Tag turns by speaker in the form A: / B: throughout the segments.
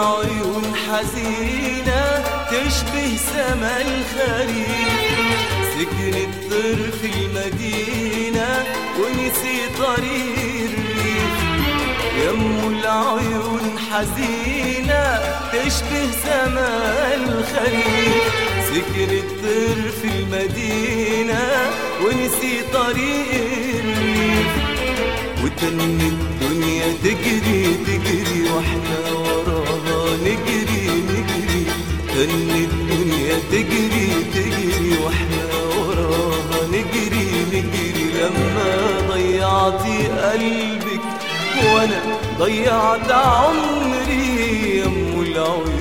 A: العيون حزينة تشبه سما الخريف سكن الطير في المدينة ونسي طريق الريف. يم العيون حزينة تشبه سما الخريف سكن الطير في المدينة ونسي طريق الريف. وتن الدنيا تجري تجري وإحنا تجري تجري وإحنا وراها. نجري نجري لما ضيعتي قلبك. وأنا ضيعت عمري يم العيون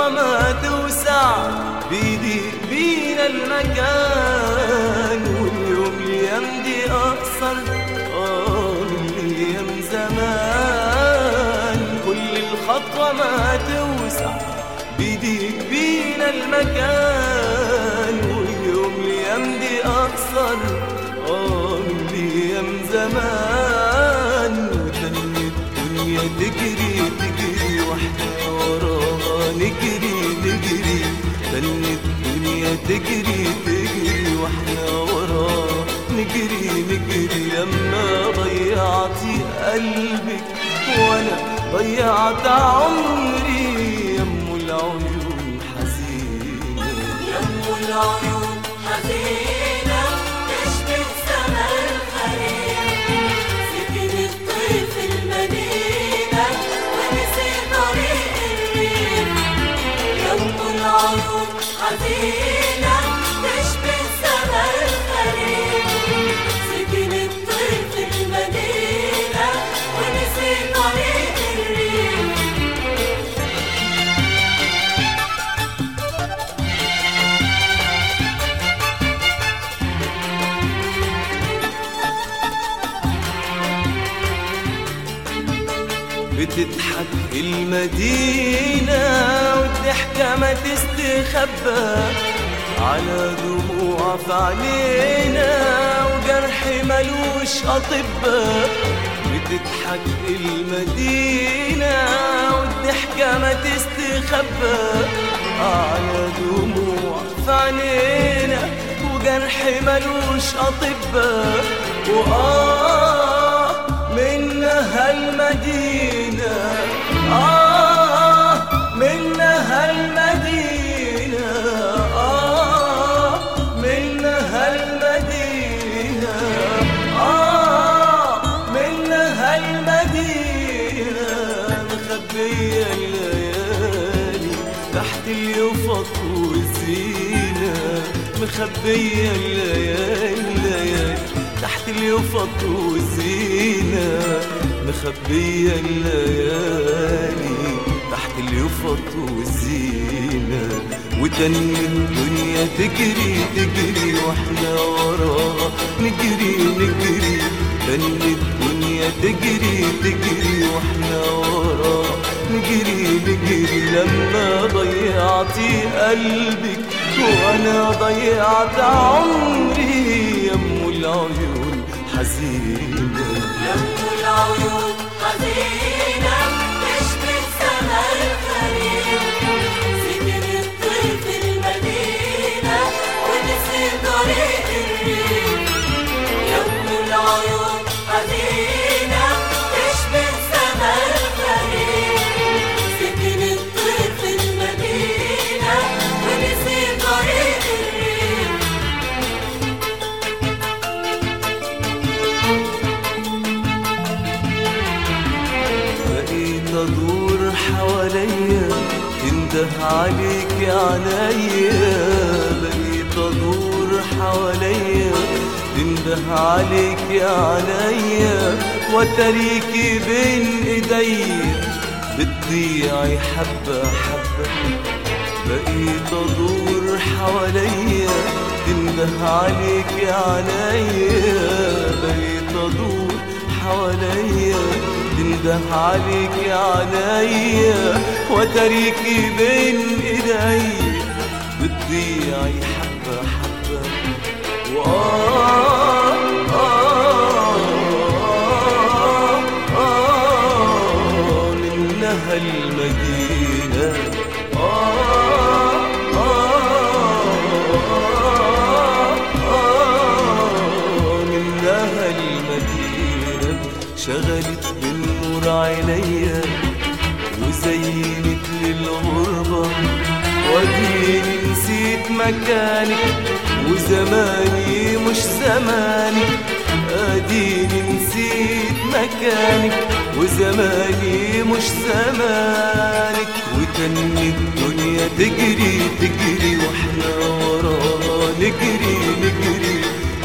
A: الخطوة ما توسع بيديك بينا المكان. واليوم اليوم أقصر آه من الأيام زمان. كل الخطوة ما توسع بيديك بينا المكان. واليوم اليوم أقصر آه من الأيام زمان. قلبك وأنا ضيعت عمري. يم العيون حزينة.
B: يم العيون حزينة تشبه سما الخريف سكن الطير في المدينة ونسي طريق العيون حزينة.
A: بتضحك المدينة والضحكة ما تستخبى على دموع في عينينا وجرح ملوش أطباء بتضحك المدينة والضحكة ما تستخبى على دموع في عينينا وجرح ملوش أطباء وآه منها المدينة. مخبية الليالي تحت اليفط والزينة مخبية الليالي الليالي تحت اليفط والزينة مخبية الليالي. تحت اليفط والزينة وتن الدنيا تجري تجري وإحنا وراها. نجري نجري تن الدنيا تجري تجري وإحنا وراها. نجري نجري لما ضيعتي قلبك وأنا ضيعت عمري. يم العيون حزينه
B: يم العيون
A: تنده عليك يا عينيا بقيت أدور حواليا تنده عليك يا عليا وتريكي بين إيدي. بتضيعي حبة حبة. بقيت أدور حواليا تنده عليك يا عليا بقيت أدور حواليا تنده عليك يا عليا وتريكي بين إيدي. بتضيعي حبة حبة. شغلت بالنور عينيا وزينت للغربة وديني نسيت مكانك وزماني مش زمانك اديني نسيت مكانك وزماني مش زمانك وتن الدنيا تجري تجري وإحنا وراها نجري.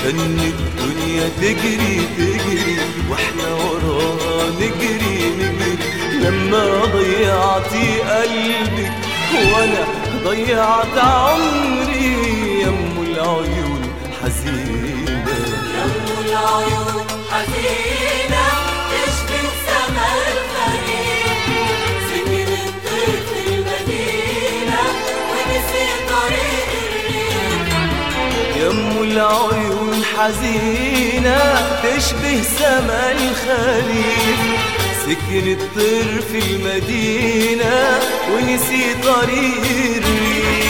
A: تن الدنيا تجري تجري وإحنا وراها نجري نجري. لما ضيعتي قلبك وأنا ضيعت عمري يم العيون حزينة.
B: يم العيون حزينة تشبه سما الخريف سكن المدينة ونسي طريق
A: يم العيون حزينة تشبه سما الخريف سكن الطير في المدينة ونسي طريق الريف